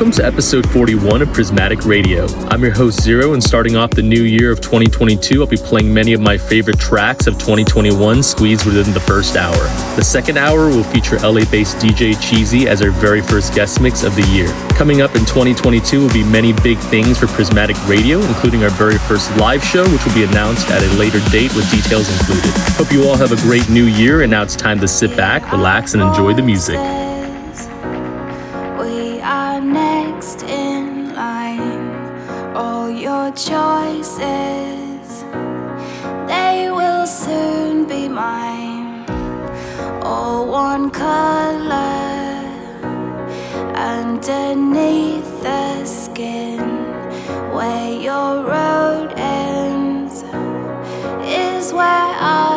Welcome to episode 41 of Prismatic Radio. I'm your host Zero, and starting off the new year of 2022, I'll be playing many of my favorite tracks of 2021 squeezed within the first hour. The second hour will feature LA based DJ Cheesy as our very first guest mix of the year. Coming up in 2022 will be many big things for Prismatic Radio, including our very first live show, which will be announced at a later date with details included. Hope you all have a great new year, and now it's time to sit back, relax, and enjoy the music. Choices, they will soon be mine. All one color underneath the skin, where your road ends is where ours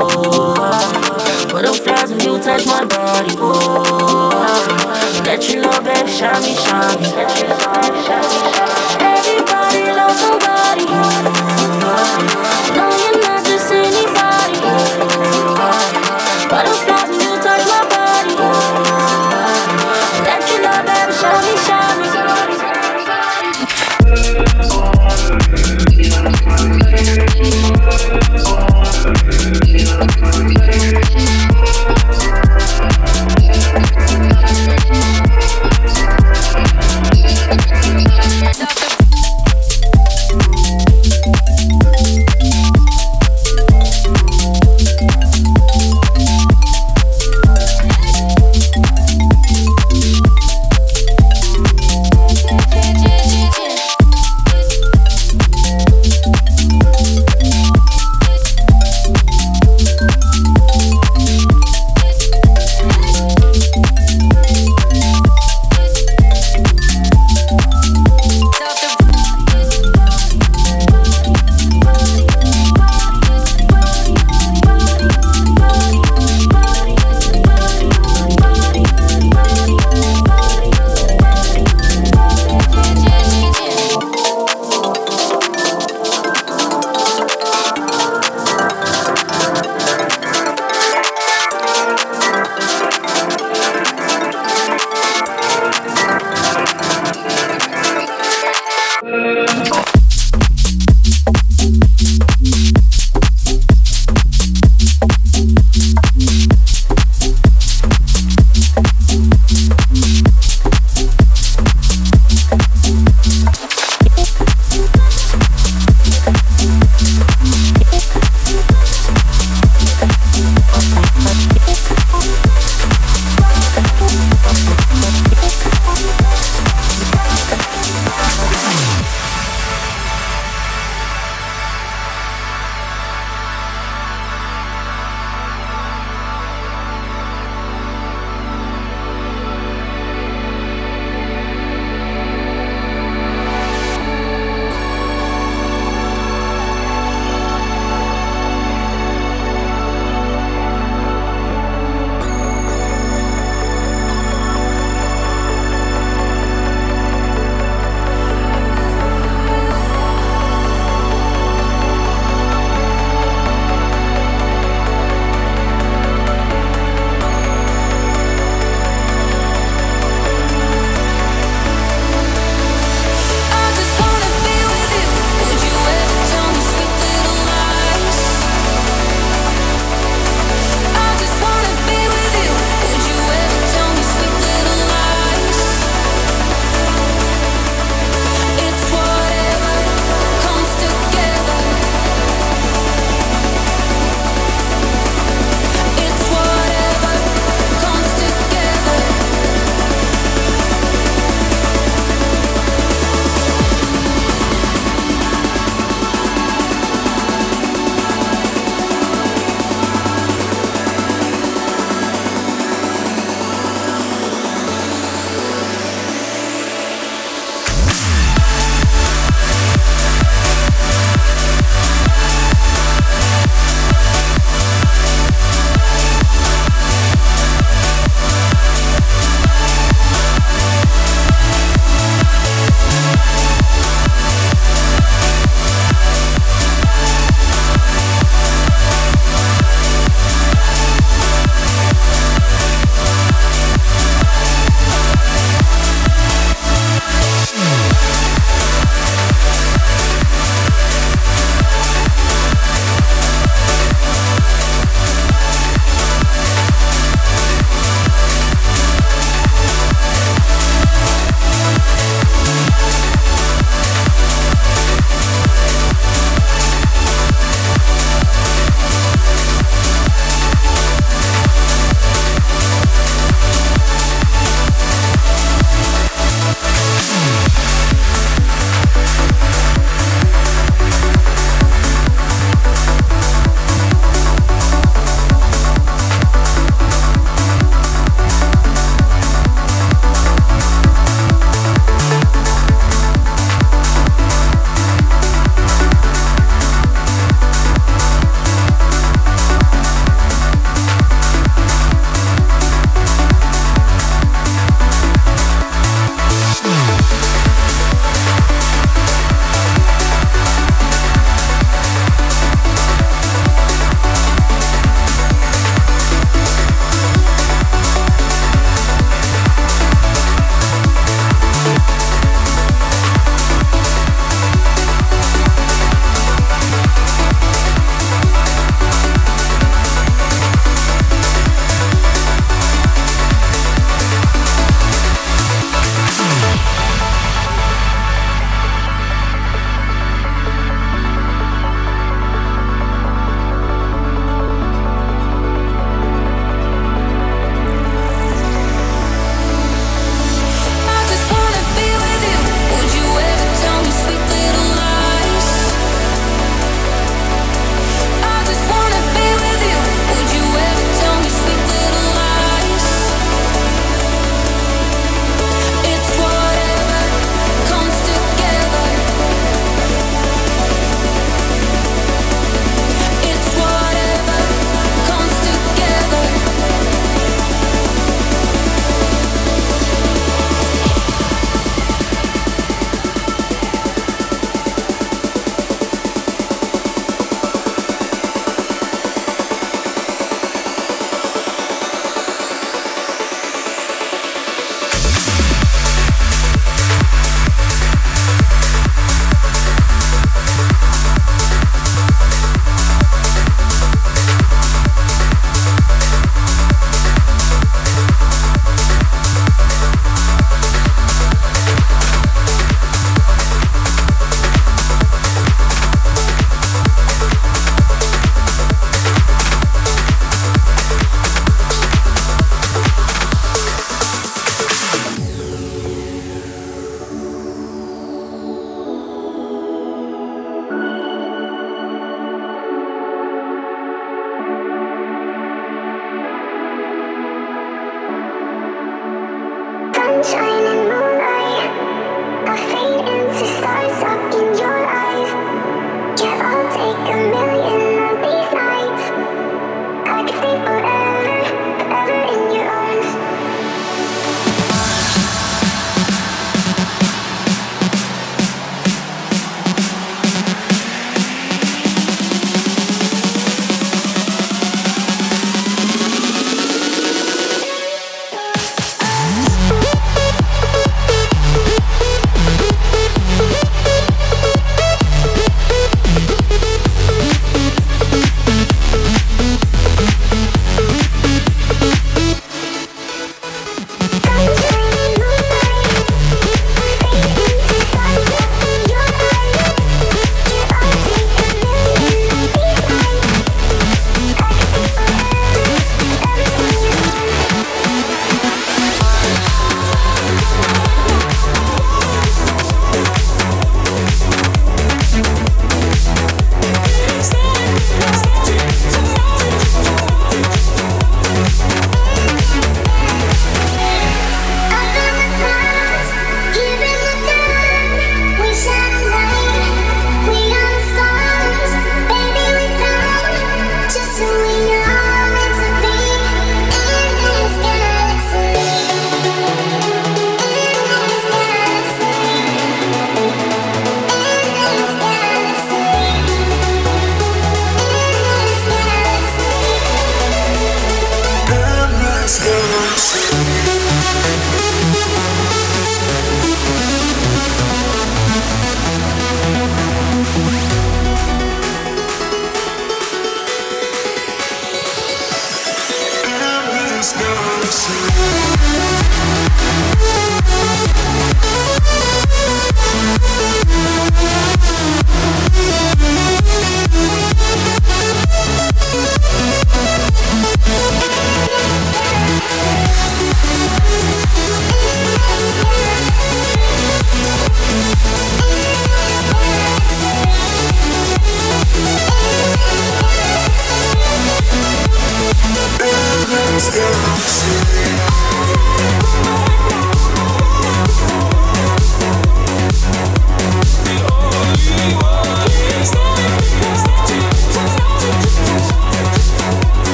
oh. Butterflies when you touch my body, oh. Let you love baby, shine me, shine me. Everybody loves somebody,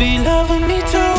be loving me too.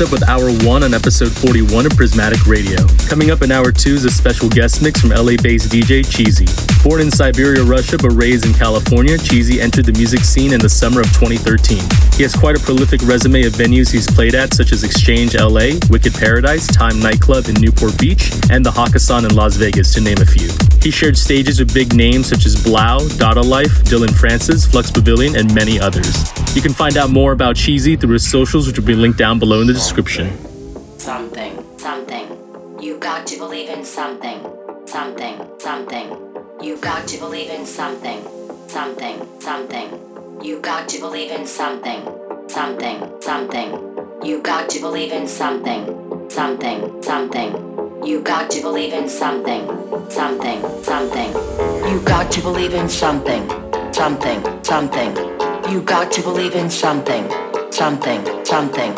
Up with hour one on episode 41 of Prismatic Radio. Coming up in hour two is a special guest mix from LA based DJ Cheesy. Born in Siberia, Russia, but raised in California, Cheesy entered the music scene in the summer of 2013. He has quite a prolific resume of venues he's played at, such as Exchange LA, Wicked Paradise, Time Nightclub in Newport Beach, and the Hakkasan in Las Vegas, to name a few. He shared stages with big names such as Blau, Dada Life, Dillon Francis, Flux Pavilion, and many others. You can find out more about Cheesy through his socials, which will be linked down below in the description. Something, something. You got to believe in something. Something, something. You got to believe in something. Something, something. You got to believe in something. Something, something. You got to believe in something. Something, something. You got to believe in something. Something, something. You got to believe in something. Something, something. You got to believe in something. Something, something.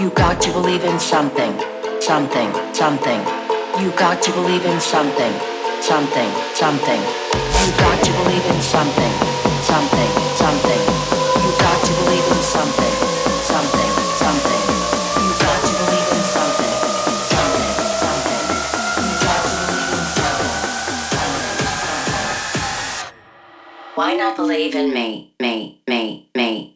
You got to believe in something. Something, something. You got to believe in something. Something, something. You got to believe in something. Something, something. You got to believe in something. Something, something. You got to believe in something. Something, something. You got to believe in something. Why not believe in me? Me, me, me.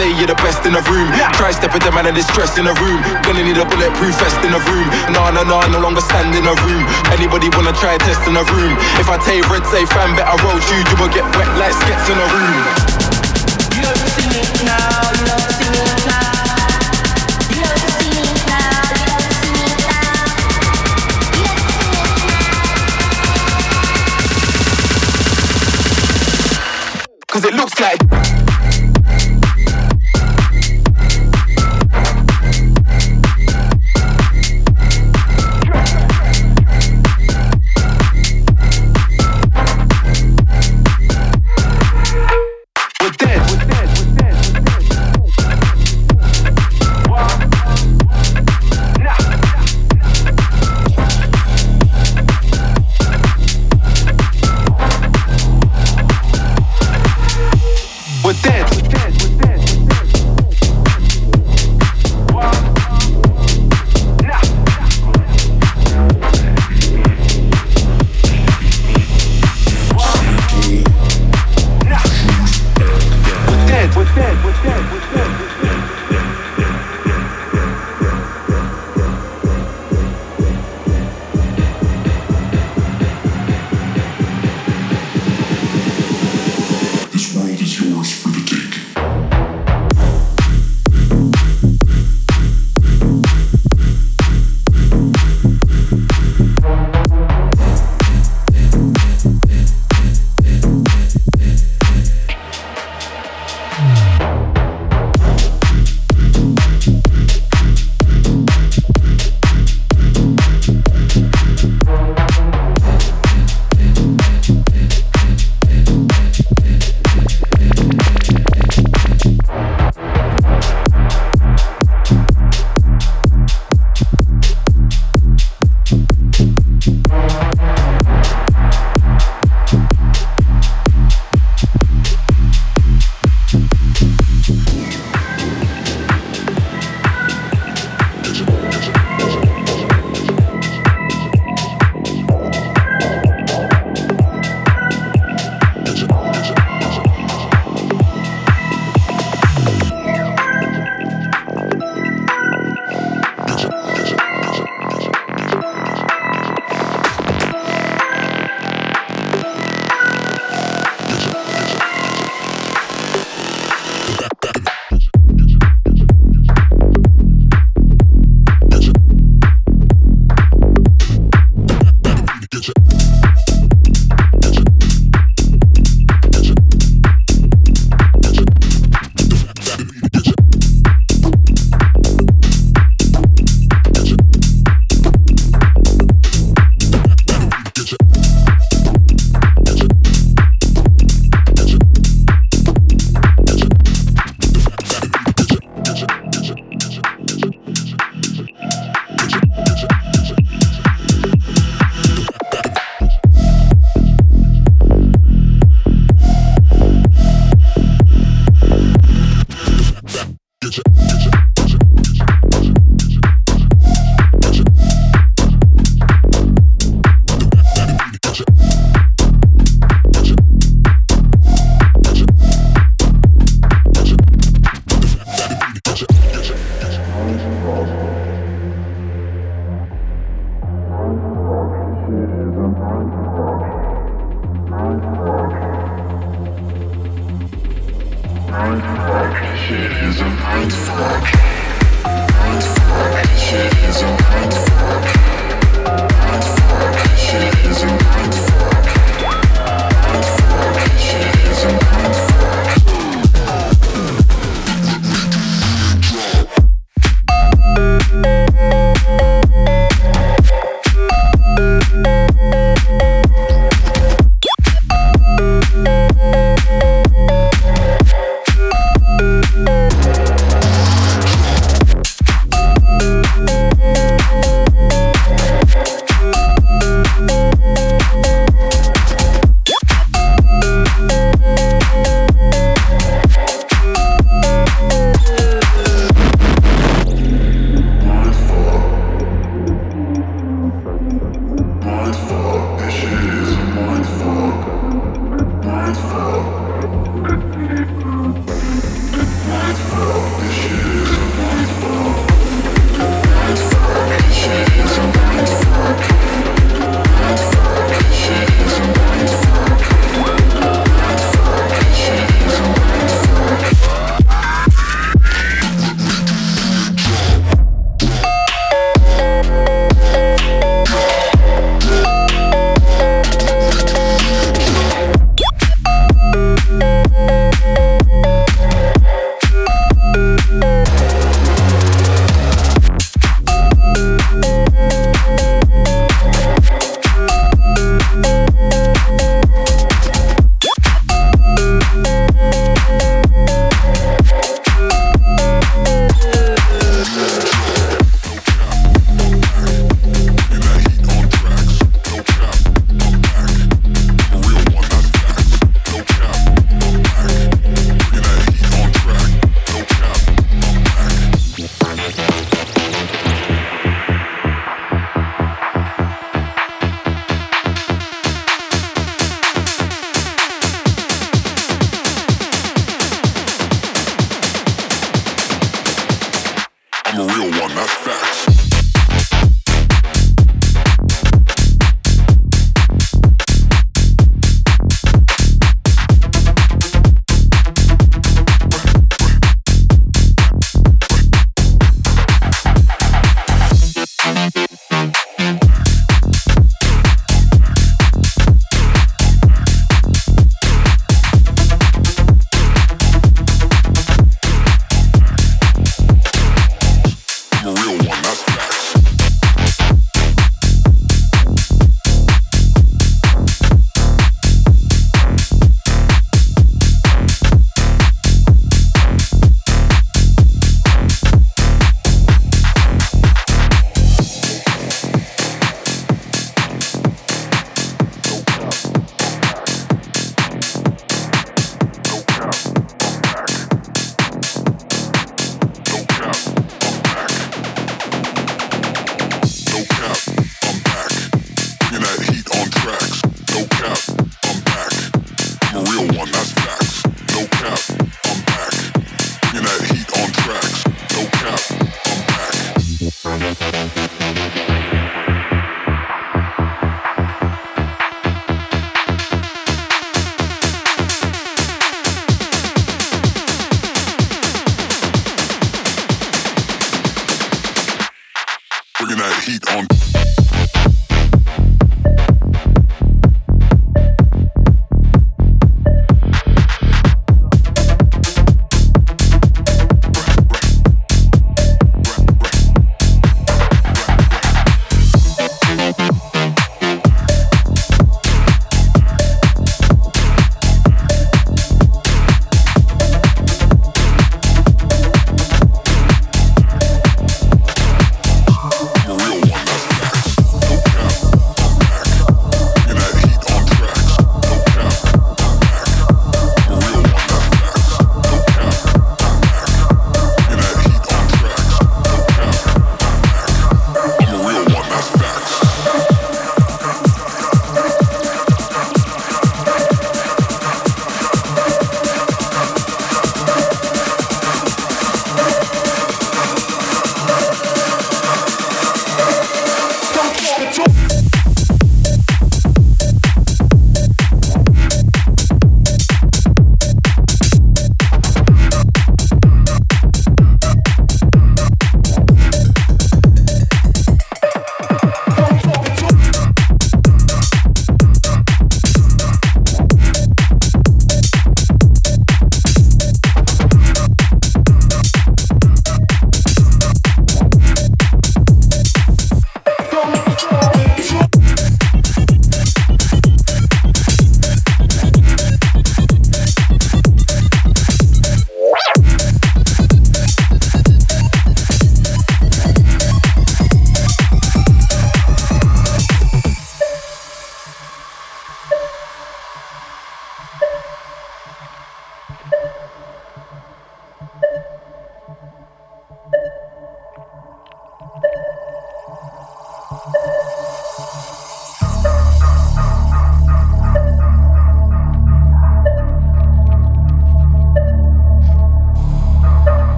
say you're the best in the room. Try stepping the man in distress in the room. Gonna need a bulletproof vest in the room. Nah, nah, nah, no longer stand in the room. Anybody wanna try test in the room? If I take red, say fan, better roll you. You will get wet like skets in the room. You ever now?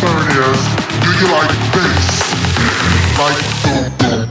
concern is, do you like bass? Like boom boom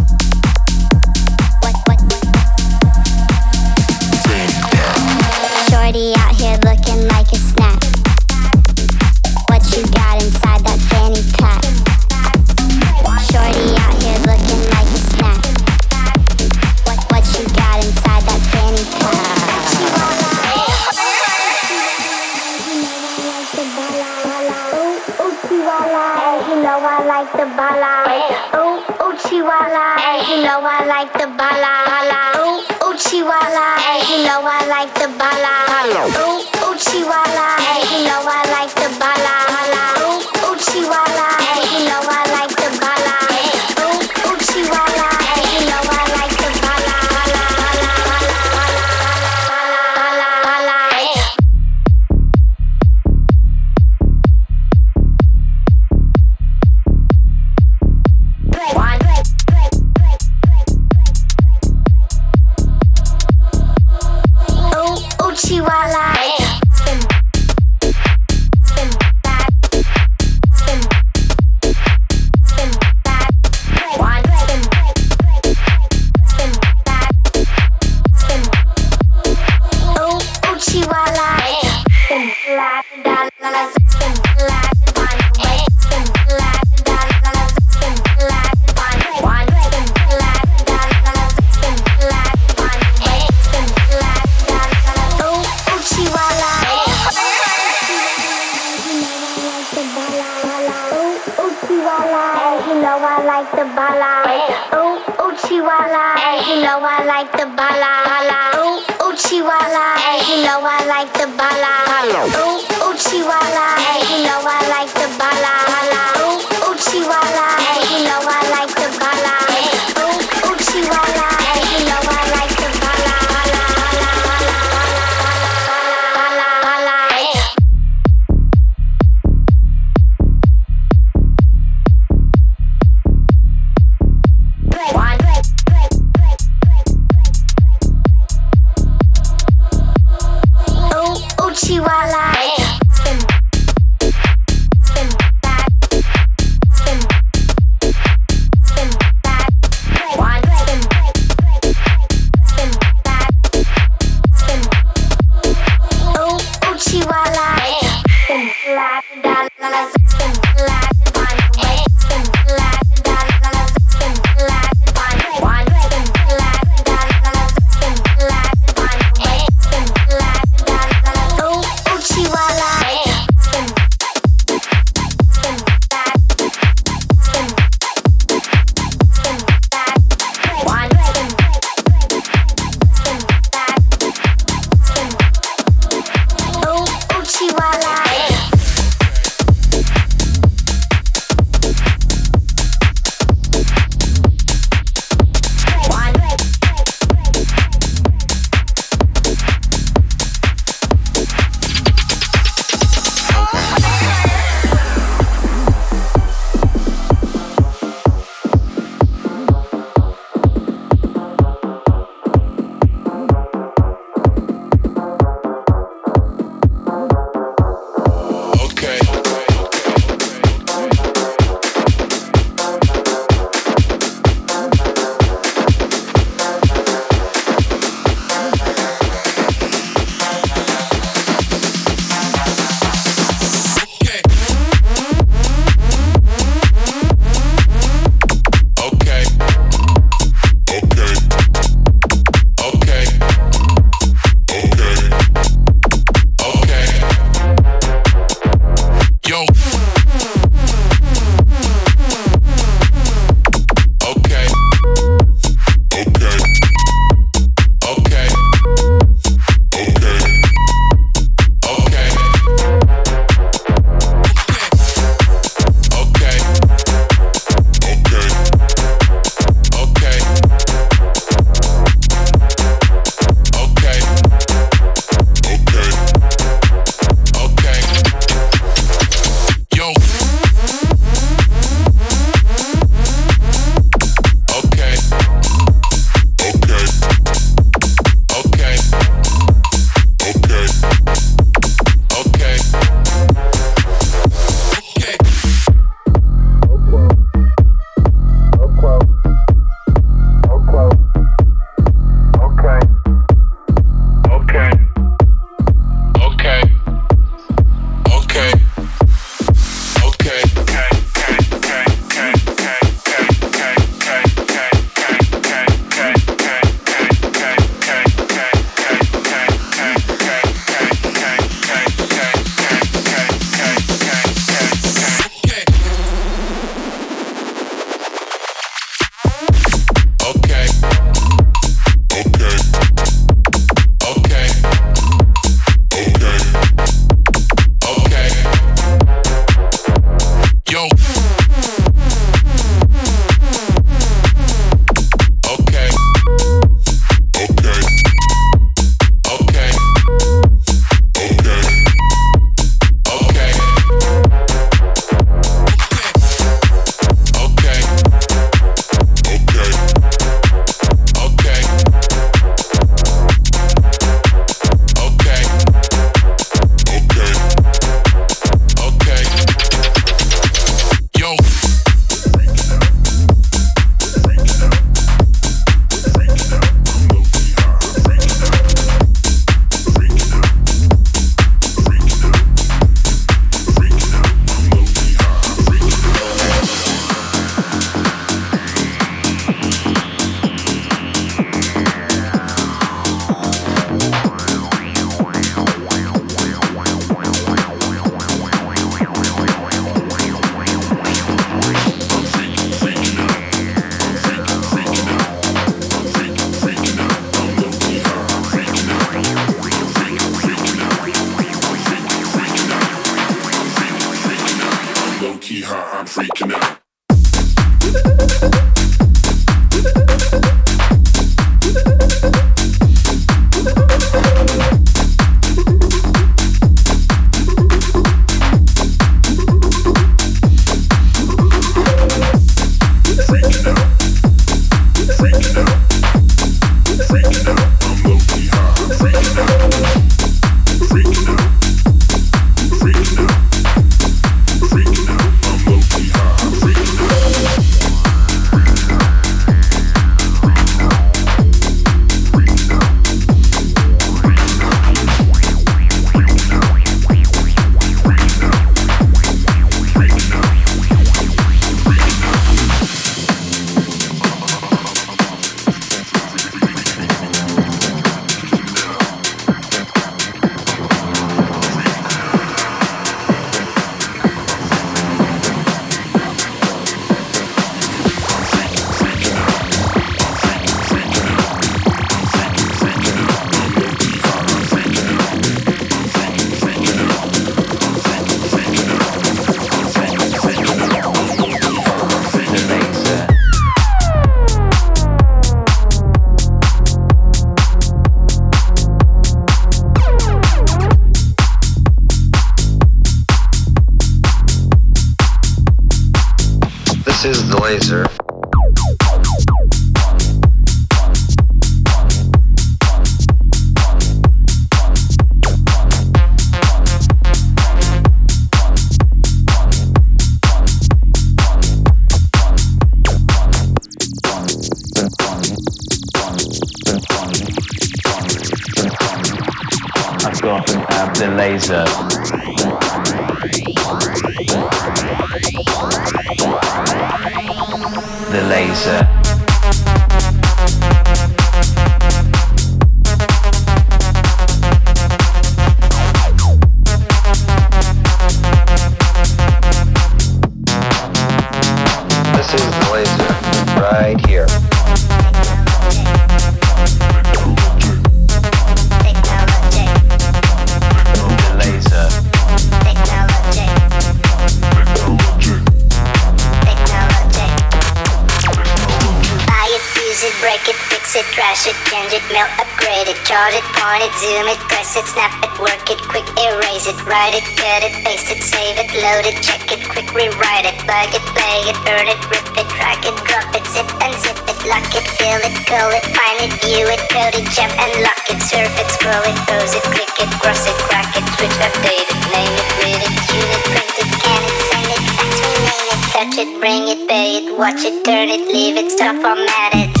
upgrade it, chart it, point it, zoom it, press it, snap it, work it, quick erase it, write it, cut it, paste it, save it, load it, check it, quick rewrite it, plug it, play it, burn it, rip it, drag it, drop it, zip and zip it, lock it, fill it, call it, find it, view it, code it, jump and lock it, surf it, scroll it, pose it, click it, cross it, crack it, switch, update it, name it, read it, tune it, print it, scan it, send it, fax, rename it, touch it, bring it, pay it, watch it, turn it, leave it, stop, format it.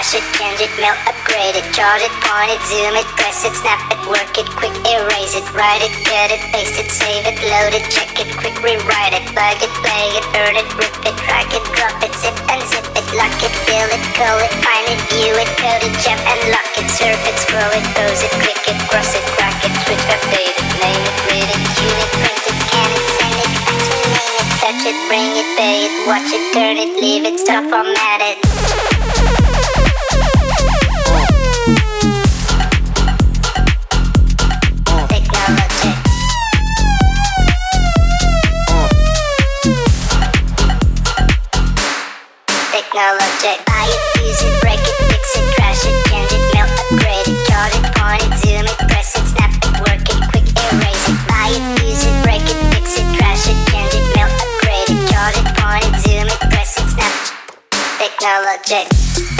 Fix it, it, change it, melt, upgrade it, charge it, point it, zoom it, press it, snap it, work it, quick erase it, write it, cut it, paste it, save it, load it, check it, quick rewrite it, plug it, play it, burn it, rip it, drag it, drop it, zip and zip it, lock it, fill it, call it, find it, view it, code it, jump and lock it, surf it, scroll it, pose it, click it, cross it, crack it, switch, update it, name it, read it, tune it, print it, scan it, send it, fax, rename it, touch it, bring it, pay it, watch it, turn it, leave it, stop, format it. Technology.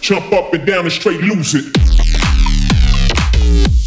Jump up and down and straight lose it.